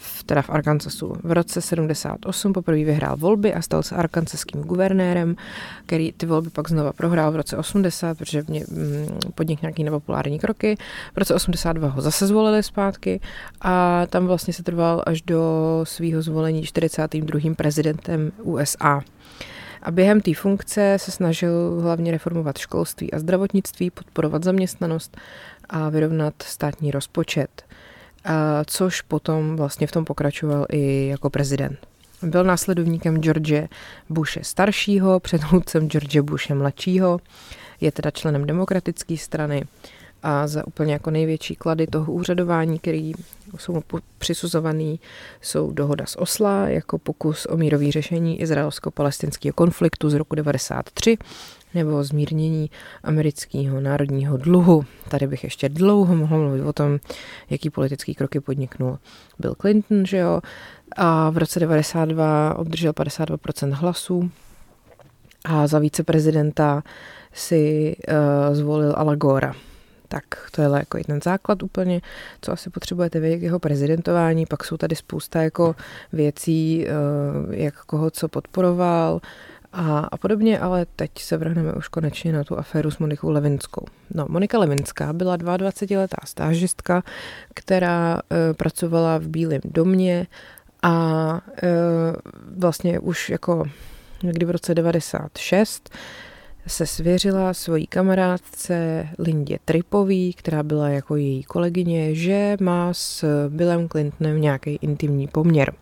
v, teda v Arkansasu. V roce 78 poprvé vyhrál volby a stal se arkansaským guvernérem, který ty volby pak znova prohrál v roce 80, protože ně, mm, podnik nějaký nepopulární kroky. V roce 82 ho zase zvolili zpátky a tam vlastně se trval až do svého zvolení 42. prezidentem USA. A během té funkce se snažil hlavně reformovat školství a zdravotnictví, podporovat zaměstnanost a vyrovnat státní rozpočet, a což potom vlastně v tom pokračoval i jako prezident. Byl následovníkem George Bushe staršího, předchůdcem George Bushe mladšího, je teda členem demokratické strany a za úplně jako největší klady toho úřadování, který jsou přisuzovaný, jsou dohoda z Osla jako pokus o mírový řešení izraelsko-palestinského konfliktu z roku 93 nebo zmírnění amerického národního dluhu. Tady bych ještě dlouho mohl mluvit o tom, jaký politický kroky podniknul Bill Clinton, že jo, a v roce 92 obdržel 52% hlasů a za viceprezidenta si uh, zvolil Alagora. Tak to je jako jeden základ úplně, co asi potřebujete vědět k jeho prezidentování. Pak jsou tady spousta jako věcí, eh, jak koho co podporoval a, a podobně, ale teď se vrhneme už konečně na tu aféru s Monikou Levinskou. No, Monika Levinská byla 22-letá stážistka, která e, pracovala v Bílém domě a e, vlastně už jako někdy v roce 96 se svěřila svojí kamarádce Lindě Tripový, která byla jako její kolegyně, že má s Billem Clintonem nějaký intimní poměr.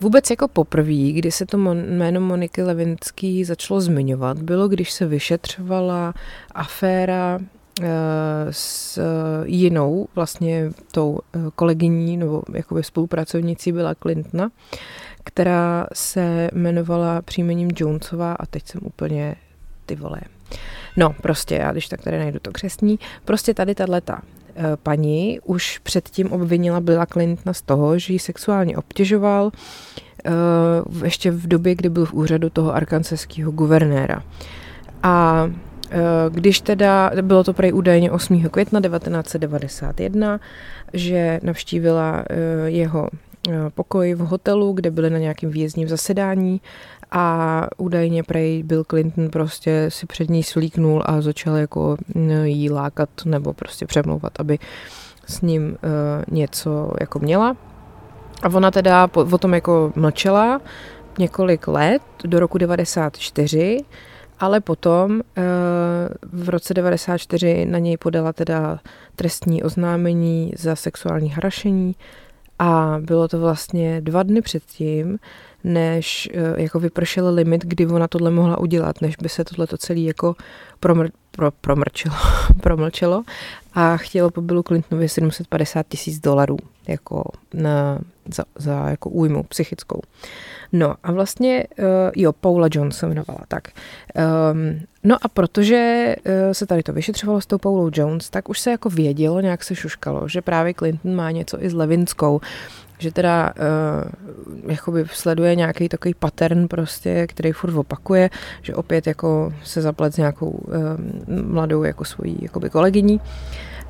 Vůbec jako poprvé, kdy se to jméno Moniky Levinský začalo zmiňovat, bylo, když se vyšetřovala aféra eh, s jinou, vlastně tou eh, kolegyní nebo jakoby spolupracovnicí byla Clintona, která se jmenovala příjmením Jonesová a teď jsem úplně ty vole. No, prostě, já když tak tady najdu to křesní, prostě tady tato eh, paní už předtím obvinila Billa Clintona z toho, že ji sexuálně obtěžoval eh, ještě v době, kdy byl v úřadu toho arkanseského guvernéra. A eh, když teda, bylo to prej údajně 8. května 1991, že navštívila jeho pokoj v hotelu, kde byli na nějakém výjezdním zasedání a údajně prej Bill Clinton prostě si před ní svlíknul a začal jako jí lákat nebo prostě přemlouvat, aby s ním uh, něco jako měla. A ona teda po, o tom jako mlčela několik let, do roku 94, ale potom uh, v roce 94 na něj podala teda trestní oznámení za sexuální harašení a bylo to vlastně dva dny předtím, než uh, jako vypršel limit, kdy ona tohle mohla udělat, než by se tohle celé jako promr, pro, promrčilo, promlčelo a chtělo po Billu Clintonovi 750 tisíc dolarů jako na, za, za jako újmu psychickou. No a vlastně, uh, jo, Paula Jones se jmenovala, tak. Um, no a protože uh, se tady to vyšetřovalo s tou Paulou Jones, tak už se jako vědělo, nějak se šuškalo, že právě Clinton má něco i s Levinskou, že teda uh, jakoby sleduje nějaký takový pattern prostě, který furt opakuje, že opět jako se zaplet s nějakou uh, mladou jako svojí jakoby kolegyní.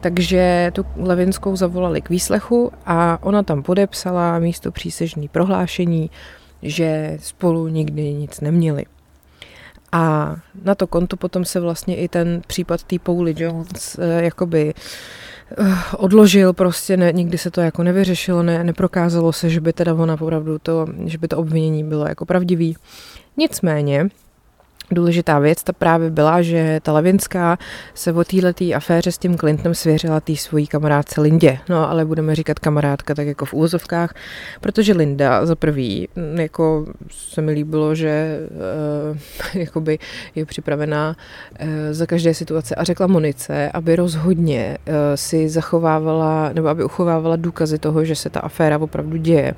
Takže tu Levinskou zavolali k výslechu a ona tam podepsala místo přísežný prohlášení, že spolu nikdy nic neměli. A na to konto potom se vlastně i ten případ té Pauli Jones uh, jakoby odložil, prostě ne, nikdy se to jako nevyřešilo, ne, neprokázalo se, že by teda ona opravdu to, že by to obvinění bylo jako pravdivý. Nicméně, důležitá věc, ta právě byla, že ta Levinská se o této aféře s tím Clintonem svěřila té svojí kamarádce Lindě. No ale budeme říkat kamarádka tak jako v úzovkách, protože Linda za prvý, jako se mi líbilo, že uh, jakoby je připravená uh, za každé situace a řekla Monice, aby rozhodně uh, si zachovávala nebo aby uchovávala důkazy toho, že se ta aféra opravdu děje.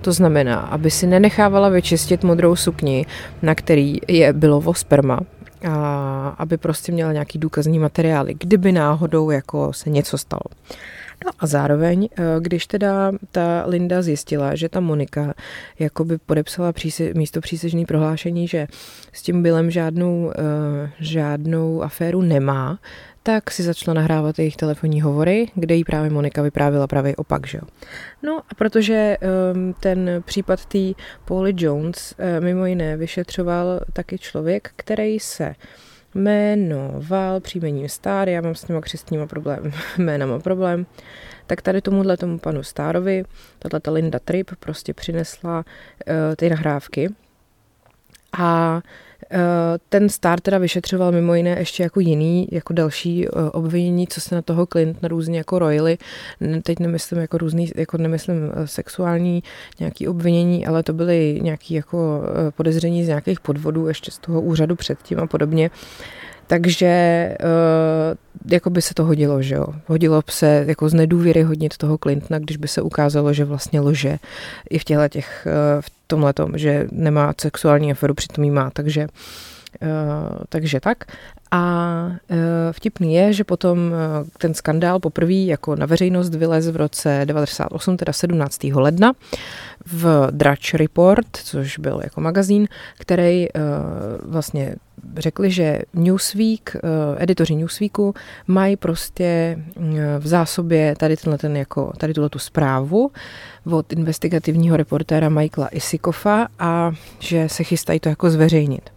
To znamená, aby si nenechávala vyčistit modrou sukni, na který je bylo sperma, a aby prostě měla nějaký důkazní materiály, kdyby náhodou jako se něco stalo. No a zároveň, eh, když teda ta Linda zjistila, že ta Monika jakoby podepsala příse, místo přísežný prohlášení, že s tím Billem žádnou, uh, žádnou aféru nemá, tak si začala nahrávat jejich telefonní hovory, kde jí právě Monika vyprávila právě opak, že jo. No a protože um, ten případ té Pauly Jones uh, mimo jiné vyšetřoval taky člověk, který se jmenoval příjmením Star, já mám s těma křestníma problém, jménama problém, tak tady tomuhle tomu panu Starovi, tato Linda Tripp prostě přinesla uh, ty nahrávky a ten Star teda vyšetřoval mimo jiné ještě jako jiný, jako další eh, obvinění, co se na toho Clinton různě jako rojili. Teď nemyslím jako různý, jako nemyslím eh, sexuální nějaký obvinění, ale to byly nějaký jako podezření z nějakých podvodů ještě z toho úřadu předtím a podobně. Takže uh, jako by se to hodilo, že jo. Hodilo se jako z nedůvěry hodnit toho Clintona, když by se ukázalo, že vlastně lože i v těchto těch, uh, v tomhle tom, že nemá sexuální aferu, přitom jí má, takže takže tak. A uh, vtipný je, že potom uh, ten skandál poprvé jako na veřejnost vylez v roce 98, teda 17. ledna v Drudge Report, což byl jako magazín, který vlastně řekli, že Newsweek, editoři Newsweeku mají prostě v zásobě tady tenhle ten jako, tady tuhle tu zprávu od investigativního reportéra Michaela Isikofa a že se chystají to jako zveřejnit.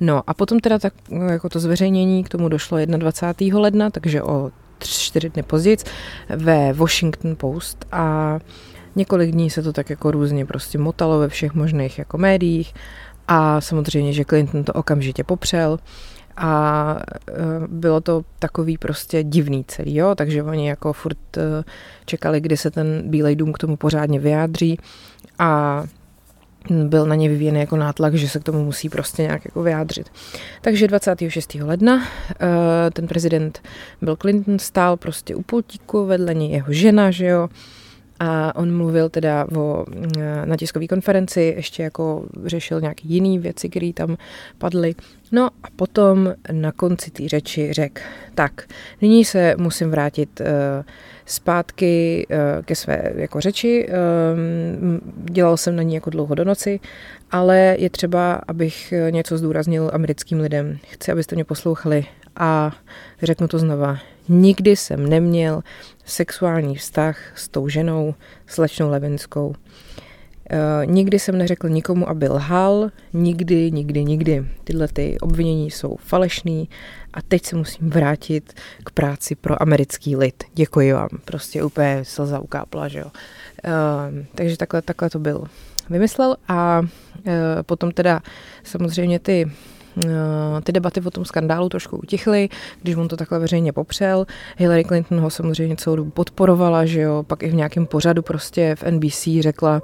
No a potom teda tak, jako to zveřejnění k tomu došlo 21. ledna, takže o čtyři dny později ve Washington Post. A několik dní se to tak jako různě prostě motalo ve všech možných jako médiích. A samozřejmě, že Clinton to okamžitě popřel. A e, bylo to takový prostě divný celý, jo, takže oni jako furt e, čekali, kdy se ten Bílej dům k tomu pořádně vyjádří. A byl na ně vyvíjen jako nátlak, že se k tomu musí prostě nějak jako vyjádřit. Takže 26. ledna eh, ten prezident Bill Clinton stál prostě u pultíku, vedle něj jeho žena, že jo, a on mluvil teda o, eh, na tiskové konferenci, ještě jako řešil nějaké jiné věci, které tam padly. No a potom na konci té řeči řekl, tak, nyní se musím vrátit uh, zpátky uh, ke své jako řeči. Um, dělal jsem na ní jako dlouho do noci, ale je třeba, abych něco zdůraznil americkým lidem. Chci, abyste mě poslouchali a řeknu to znova, nikdy jsem neměl sexuální vztah s tou ženou, slečnou Levinskou. Uh, nikdy jsem neřekl nikomu, aby lhal, nikdy, nikdy, nikdy. Tyhle ty obvinění jsou falešný a teď se musím vrátit k práci pro americký lid. Děkuji vám. Prostě úplně slza ukápla, že jo. Uh, takže takhle, takhle to byl vymyslel a uh, potom teda samozřejmě ty ty debaty o tom skandálu trošku utichly, když on to takhle veřejně popřel. Hillary Clinton ho samozřejmě celou dobu podporovala, že jo, pak i v nějakém pořadu prostě v NBC řekla,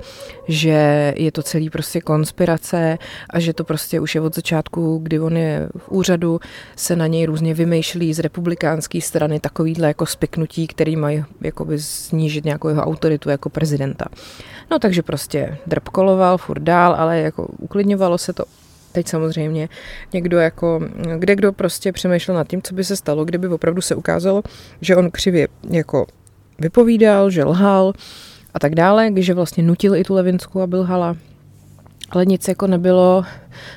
že je to celý prostě konspirace a že to prostě už je od začátku, kdy on je v úřadu, se na něj různě vymýšlí z republikánské strany takovýhle jako spiknutí, který mají jakoby snížit nějakou jeho autoritu jako prezidenta. No takže prostě drb koloval furt dál, ale jako uklidňovalo se to Teď samozřejmě někdo jako, kde kdo prostě přemýšlel nad tím, co by se stalo, kdyby opravdu se ukázalo, že on křivě jako vypovídal, že lhal a tak dále, když vlastně nutil i tu Levinsku, aby lhala ale nic jako nebylo,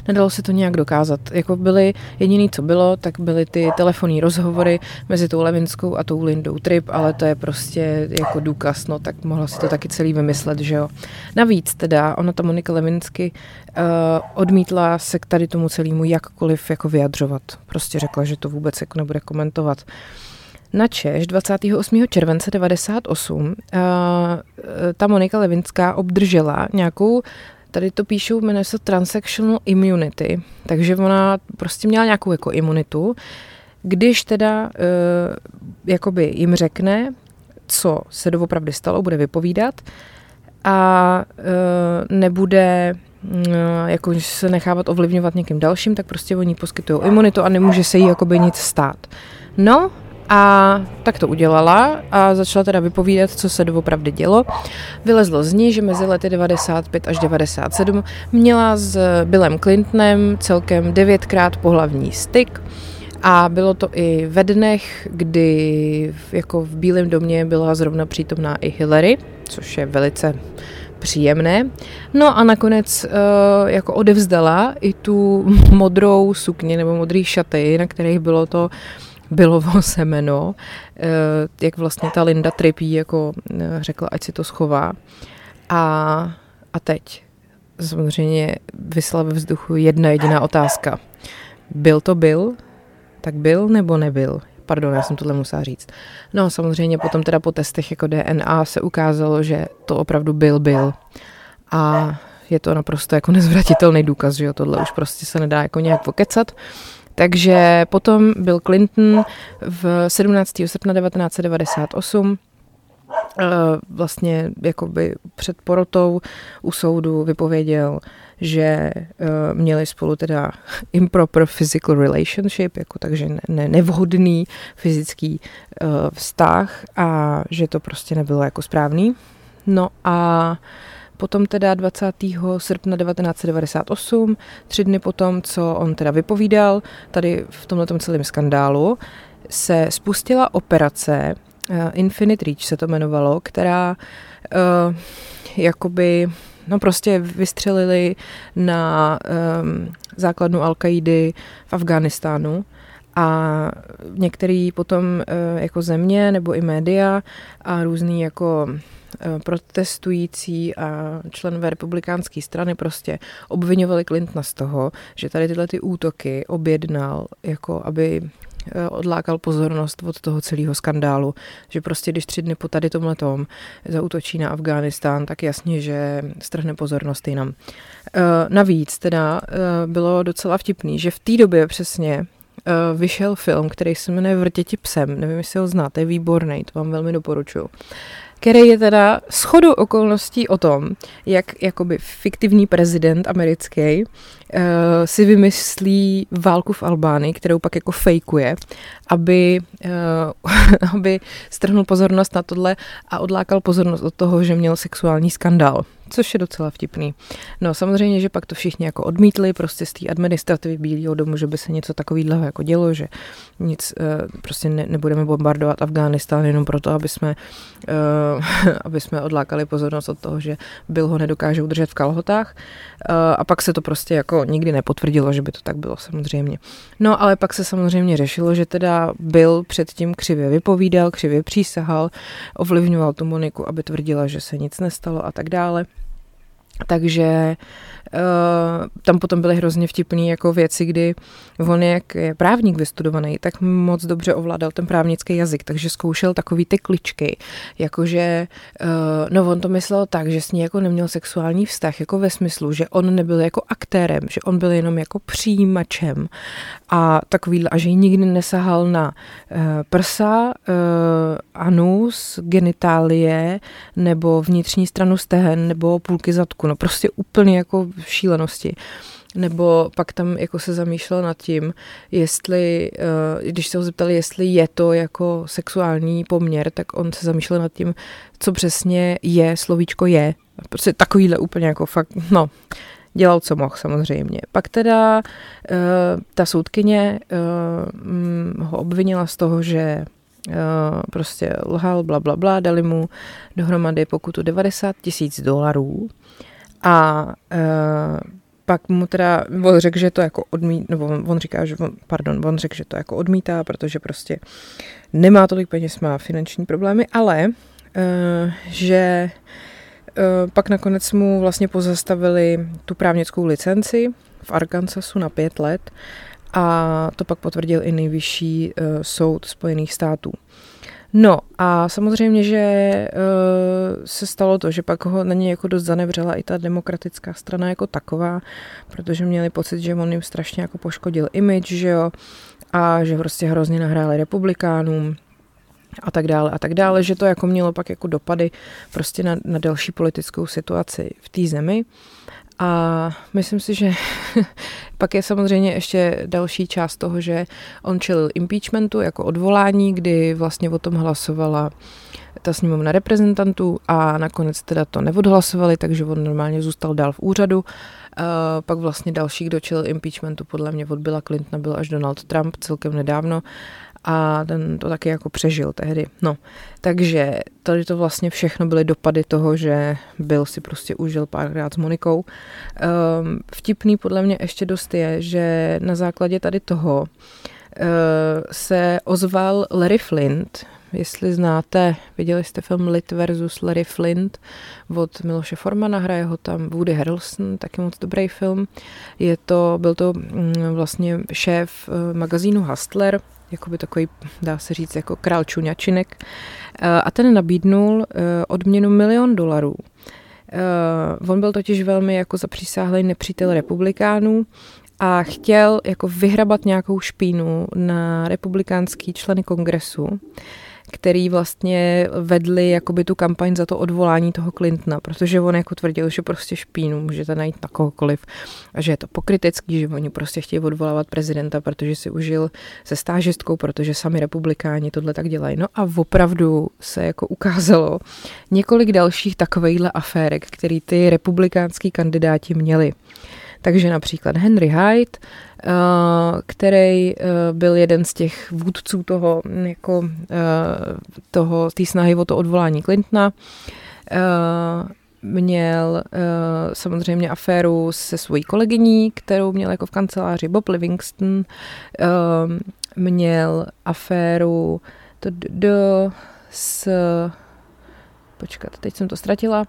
nedalo se to nějak dokázat. Jako byly, jediný, co bylo, tak byly ty telefonní rozhovory mezi tou Levinskou a tou Lindou Trip, ale to je prostě jako důkaz, no tak mohla si to taky celý vymyslet, že jo. Navíc teda, ona ta Monika Levinsky uh, odmítla se k tady tomu celému jakkoliv jako vyjadřovat. Prostě řekla, že to vůbec jako nebude komentovat. Na Češ 28. července 98 uh, eh, ta Monika Levinská obdržela nějakou Tady to píšou, jmenuje se Transactional Immunity, takže ona prostě měla nějakou jako imunitu. Když teda uh, jakoby jim řekne, co se doopravdy stalo, bude vypovídat a uh, nebude uh, jako se nechávat ovlivňovat někým dalším, tak prostě oni poskytují imunitu a nemůže se jí jakoby nic stát. No a tak to udělala a začala teda vypovídat, co se doopravdy dělo. Vylezlo z ní, že mezi lety 95 až 97 měla s Billem Clintonem celkem devětkrát pohlavní styk. A bylo to i ve dnech, kdy jako v Bílém domě byla zrovna přítomná i Hillary, což je velice příjemné. No a nakonec uh, jako odevzdala i tu modrou sukni nebo modrý šaty, na kterých bylo to uh, bylo semeno, eh, jak vlastně ta Linda Tripí jako eh, řekla, ať si to schová. A, a teď samozřejmě vysla ve vzduchu jedna jediná otázka. Byl to byl? Tak byl nebo nebyl? Pardon, já jsem tohle musela říct. No samozřejmě potom teda po testech jako DNA se ukázalo, že to opravdu byl byl. A je to naprosto jako nezvratitelný důkaz, že jo, tohle už prostě se nedá jako nějak pokecat. Takže potom byl Clinton v 17. srpna 1998 eh, vlastně jakoby před porotou u soudu vypověděl, že eh, měli spolu teda improper physical relationship, jako takže ne, nevhodný fyzický uh, vztah a že to prostě nebylo jako správný. No a Potom teda 20. srpna 1998, tři dny potom, co on teda vypovídal, tady v tomhle celém skandálu, se spustila operace, uh, Infinite Reach se to jmenovalo, která uh, jakoby no prostě vystřelili na um, základnu al v Afghánistánu a některý potom uh, jako země nebo i média a různý jako Eh, protestující a členové republikánské strany prostě obvinovali Clintona z toho, že tady tyhle ty útoky objednal, jako aby eh, odlákal pozornost od toho celého skandálu, že prostě když tři dny po tady tomhle tom zautočí na Afghánistán, tak jasně, že strhne pozornost jinam. Eh, navíc teda bylo docela vtipný, že v té době přesně vyšel film, který se jmenuje Vrtěti psem, nevím, jestli ho znáte, je výborný, to vám velmi doporučuju který je teda shodou okolností o tom, jak jakoby fiktivní prezident americký uh, si vymyslí válku v Albánii, kterou pak jako fejkuje, aby, uh, aby strhnul pozornost na tohle a odlákal pozornost od toho, že měl sexuální skandál což je docela vtipný. No samozřejmě, že pak to všichni jako odmítli prostě z té administrativy Bílého domu, že by se něco takového jako dělo, že nic, uh, prostě ne, nebudeme bombardovat Afghánistán jenom proto, aby jsme uh, aby jsme odlákali pozornost od toho, že Bill ho nedokáže udržet v kalhotách. Uh, a pak se to prostě jako nikdy nepotvrdilo, že by to tak bylo samozřejmě. No ale pak se samozřejmě řešilo, že teda Bill předtím křivě vypovídal, křivě přísahal, ovlivňoval tu Moniku, aby tvrdila, že se nic nestalo a tak dále. Takže uh, tam potom byly hrozně vtipné jako věci, kdy on, jak je právník vystudovaný, tak moc dobře ovládal ten právnický jazyk, takže zkoušel takový ty kličky, jakože, uh, no on to myslel tak, že s ní jako neměl sexuální vztah, jako ve smyslu, že on nebyl jako aktérem, že on byl jenom jako přijímačem. A takový, a že jí nikdy nesahal na uh, prsa, uh, anus, genitálie, nebo vnitřní stranu stehen, nebo půlky zadku, no prostě úplně jako šílenosti. Nebo pak tam jako se zamýšlel nad tím, jestli, uh, když se ho zeptali, jestli je to jako sexuální poměr, tak on se zamýšlel nad tím, co přesně je, slovíčko je. Prostě takovýhle úplně jako fakt, no, dělal, co mohl samozřejmě. Pak teda uh, ta soudkyně uh, ho obvinila z toho, že prostě lhal, bla, bla, bla, dali mu dohromady pokutu 90 tisíc dolarů a uh, pak mu teda, on řekl, že to jako odmítá, nebo on, říká, že on, pardon, on řekl, že to jako odmítá, protože prostě nemá tolik peněz, má finanční problémy, ale uh, že uh, pak nakonec mu vlastně pozastavili tu právnickou licenci v Arkansasu na pět let a to pak potvrdil i nejvyšší uh, soud Spojených států. No a samozřejmě, že uh, se stalo to, že pak ho na něj jako dost zanevřela i ta demokratická strana jako taková, protože měli pocit, že on jim strašně jako poškodil image, že jo, a že prostě hrozně nahráli republikánům a tak dále a tak dále, že to jako mělo pak jako dopady prostě na, na další politickou situaci v té zemi. A myslím si, že pak je samozřejmě ještě další část toho, že on čelil impeachmentu jako odvolání, kdy vlastně o tom hlasovala ta sněmovna reprezentantů a nakonec teda to neodhlasovali, takže on normálně zůstal dál v úřadu. Uh, pak vlastně další, kdo čelil impeachmentu, podle mě od Billa Clintona byl až Donald Trump celkem nedávno a ten to taky jako přežil tehdy. No, takže tady to vlastně všechno byly dopady toho, že byl si prostě užil párkrát s Monikou. Um, vtipný podle mě ještě dost je, že na základě tady toho uh, se ozval Larry Flint, jestli znáte, viděli jste film Lit versus Larry Flint od Miloše Formana, hraje ho tam Woody Harrelson, taky moc dobrý film. Je to, byl to mm, vlastně šéf uh, magazínu Hustler, jakoby takový, dá se říct, jako král čuňačinek. Eh, a ten nabídnul eh, odměnu milion dolarů. Eh, on byl totiž velmi jako zapřísáhlý nepřítel republikánů a chtěl jako vyhrabat nějakou špínu na republikánský členy kongresu který vlastně vedli jakoby tu kampaň za to odvolání toho Clintona, protože on jako tvrdil, že prostě špínu můžete najít na kohokoliv a že je to pokrytecký, že oni prostě chtějí odvolávat prezidenta, protože si užil se stážistkou, protože sami republikáni tohle tak dělají. No a opravdu se jako ukázalo několik dalších takovýchhle aférek, který ty republikánský kandidáti měli. Takže například Henry Hyde, eh, který eh, byl jeden z těch vůdců toho, jako, eh, toho, té snahy o to odvolání Clintona, měl samozřejmě aféru se svojí kolegyní, kterou měl jako v kanceláři Bob Livingston, měl aféru to do s počkat, teď jsem to ztratila,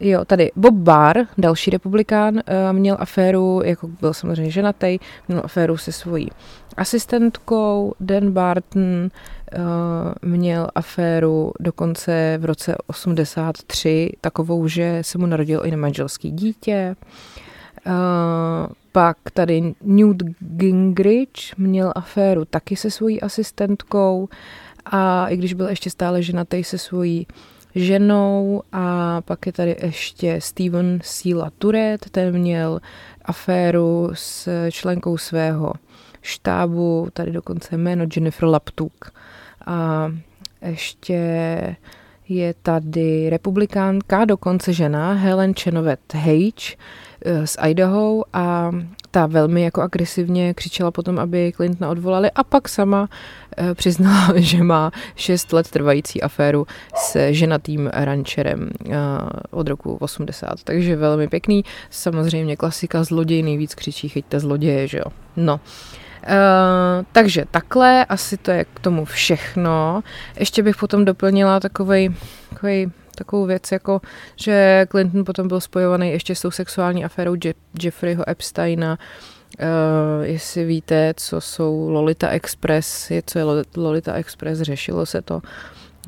Jo, tady Bob Barr, další republikán, eh, měl aféru, jako byl samozřejmě ženatý, měl aféru se svojí asistentkou, Dan Barton eh, měl aféru dokonce v roce 83, takovou, že se mu narodil i nemanželský dítě. Eh, pak tady Newt Gingrich měl aféru taky se svojí asistentkou a i když byl ještě stále ženatý se svojí ženou a pak je tady ještě Steven Sila Turet, ten měl aféru s členkou svého štábu, tady dokonce jméno Jennifer Laptuk. A ještě je tady republikánka, dokonce žena, Helen Chenovet Hage eh, z Idaho a ta velmi jako agresivně křičela potom, aby Clintona odvolali a pak sama e, přiznala, že má šest let trvající aféru s ženatým rančerem e, od roku 80. Takže velmi pěkný. Samozřejmě klasika zloděj nejvíc křičí, chyťte zloděje, že jo. No. Uh, takže takhle, asi to je k tomu všechno. Ještě bych potom doplnila takovej, takovej takovou věc, jako že Clinton potom byl spojovaný ještě s tou sexuální aférou Je- Jeffreyho Epsteina, Uh, jestli víte, co jsou Lolita Express, je, co je Lolita Express, řešilo se to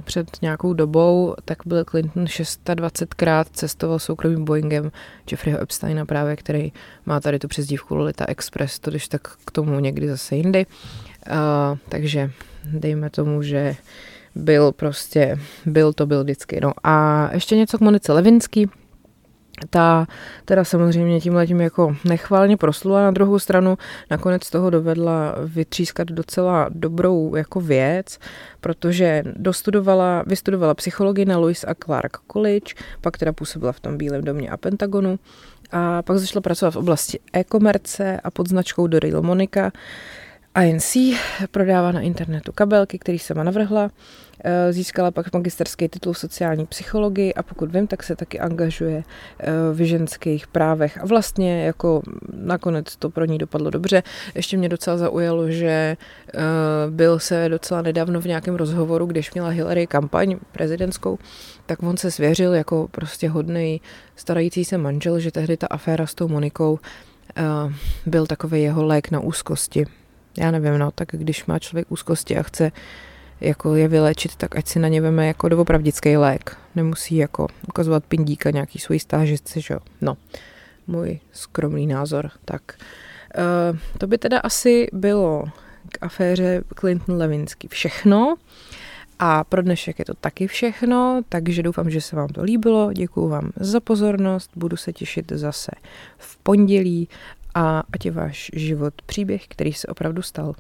před nějakou dobou, tak byl Clinton 26krát cestoval soukromým Boeingem Jeffreyho Epsteina právě, který má tady tu přezdívku Lolita Express, to když tak k tomu někdy zase jindy. Uh, takže dejme tomu, že byl prostě, byl to byl vždycky. No a ještě něco k Monice Levinský, ta teda samozřejmě tím jako nechválně proslula, na druhou stranu nakonec toho dovedla vytřískat docela dobrou jako věc, protože dostudovala, vystudovala psychologii na Lewis a Clark College, pak teda působila v tom Bílém domě a Pentagonu a pak začala pracovat v oblasti e-komerce a pod značkou Doryl Monica INC prodává na internetu kabelky, který sama navrhla. Eh, získala pak magisterský titul v sociální psychologii a pokud vím, tak se taky angažuje eh, v ženských právech. A vlastně jako nakonec to pro ní dopadlo dobře. Ještě mě docela zaujalo, že eh, byl se docela nedávno v nějakém rozhovoru, když měla Hillary kampaň prezidentskou, tak on se svěřil jako prostě hodný starající se manžel, že tehdy ta aféra s tou Monikou byl takový jeho lék na úzkosti já nevím, no, tak když má člověk úzkosti a chce jako je vylečit, tak ať si na ně veme jako doopravdický lék. Nemusí jako ukazovat pindíka nějaký svůj stážistci, že jo. No, můj skromný názor. Tak uh, to by teda asi bylo k aféře Clinton-Levinsky všechno. A pro dnešek je to taky všechno, takže doufám, že se vám to líbilo. Děkuji vám za pozornost, budu se těšit zase v pondělí a ať je váš život příběh, který se opravdu stal.